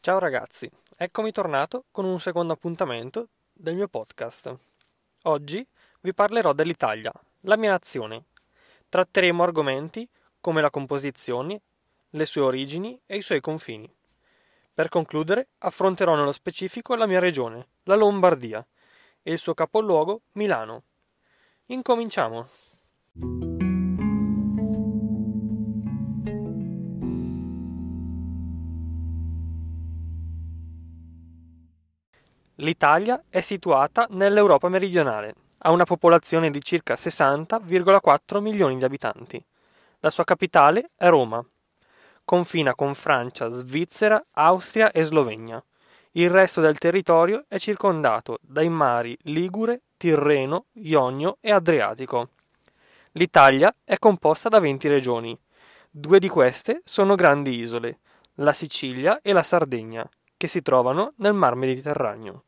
Ciao ragazzi, eccomi tornato con un secondo appuntamento del mio podcast. Oggi vi parlerò dell'Italia, la mia nazione. Tratteremo argomenti come la composizione, le sue origini e i suoi confini. Per concludere, affronterò nello specifico la mia regione, la Lombardia, e il suo capoluogo, Milano. Incominciamo. L'Italia è situata nell'Europa meridionale, ha una popolazione di circa 60,4 milioni di abitanti. La sua capitale è Roma. Confina con Francia, Svizzera, Austria e Slovenia. Il resto del territorio è circondato dai mari Ligure, Tirreno, Ionio e Adriatico. L'Italia è composta da 20 regioni. Due di queste sono grandi isole, la Sicilia e la Sardegna, che si trovano nel Mar Mediterraneo.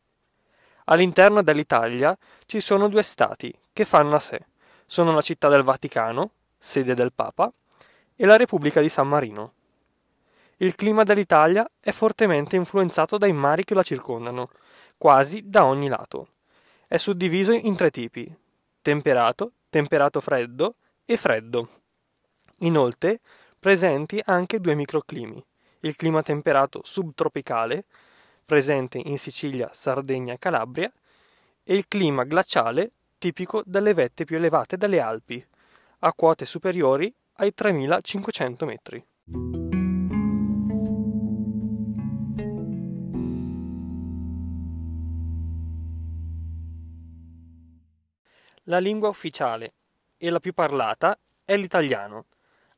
All'interno dell'Italia ci sono due stati che fanno a sé. Sono la città del Vaticano, sede del Papa, e la Repubblica di San Marino. Il clima dell'Italia è fortemente influenzato dai mari che la circondano, quasi da ogni lato. È suddiviso in tre tipi: temperato, temperato freddo e freddo. Inoltre, presenti anche due microclimi: il clima temperato subtropicale presente in Sicilia, Sardegna e Calabria, e il clima glaciale tipico delle vette più elevate delle Alpi, a quote superiori ai 3500 metri. La lingua ufficiale e la più parlata è l'italiano.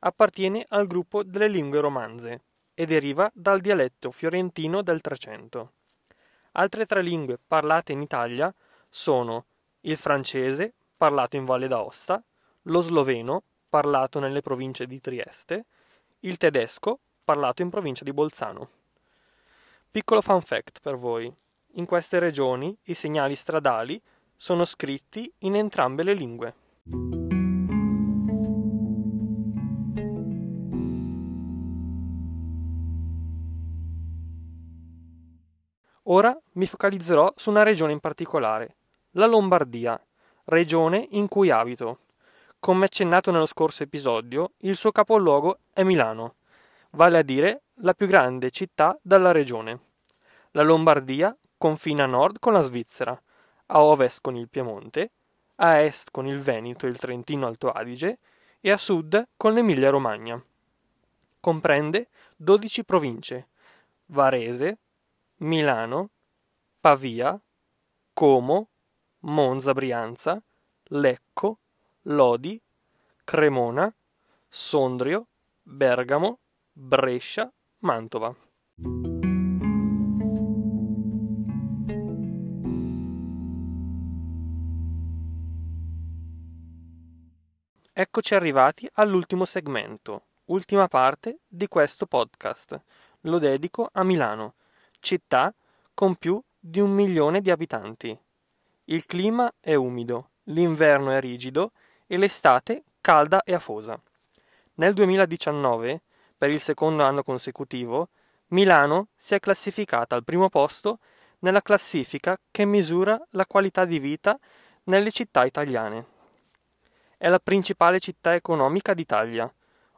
Appartiene al gruppo delle lingue romanze e deriva dal dialetto fiorentino del Trecento. Altre tre lingue parlate in Italia sono il francese, parlato in Valle d'Aosta, lo sloveno, parlato nelle province di Trieste, il tedesco, parlato in provincia di Bolzano. Piccolo fun fact per voi. In queste regioni i segnali stradali sono scritti in entrambe le lingue. Ora mi focalizzerò su una regione in particolare, la Lombardia, regione in cui abito. Come accennato nello scorso episodio, il suo capoluogo è Milano, vale a dire la più grande città della regione. La Lombardia confina a nord con la Svizzera, a ovest con il Piemonte, a est con il Veneto e il Trentino Alto Adige e a sud con l'Emilia Romagna. Comprende 12 province: Varese, Milano, Pavia, Como, Monza Brianza, Lecco, Lodi, Cremona, Sondrio, Bergamo, Brescia, Mantova. Eccoci arrivati all'ultimo segmento, ultima parte di questo podcast. Lo dedico a Milano città con più di un milione di abitanti. Il clima è umido, l'inverno è rigido e l'estate calda e afosa. Nel 2019, per il secondo anno consecutivo, Milano si è classificata al primo posto nella classifica che misura la qualità di vita nelle città italiane. È la principale città economica d'Italia,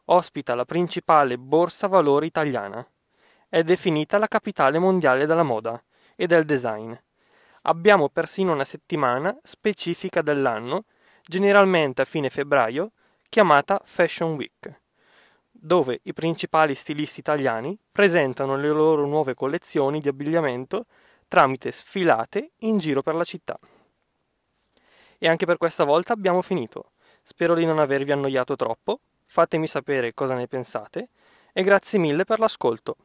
ospita la principale borsa valori italiana è definita la capitale mondiale della moda e del design. Abbiamo persino una settimana specifica dell'anno, generalmente a fine febbraio, chiamata Fashion Week, dove i principali stilisti italiani presentano le loro nuove collezioni di abbigliamento tramite sfilate in giro per la città. E anche per questa volta abbiamo finito. Spero di non avervi annoiato troppo, fatemi sapere cosa ne pensate e grazie mille per l'ascolto.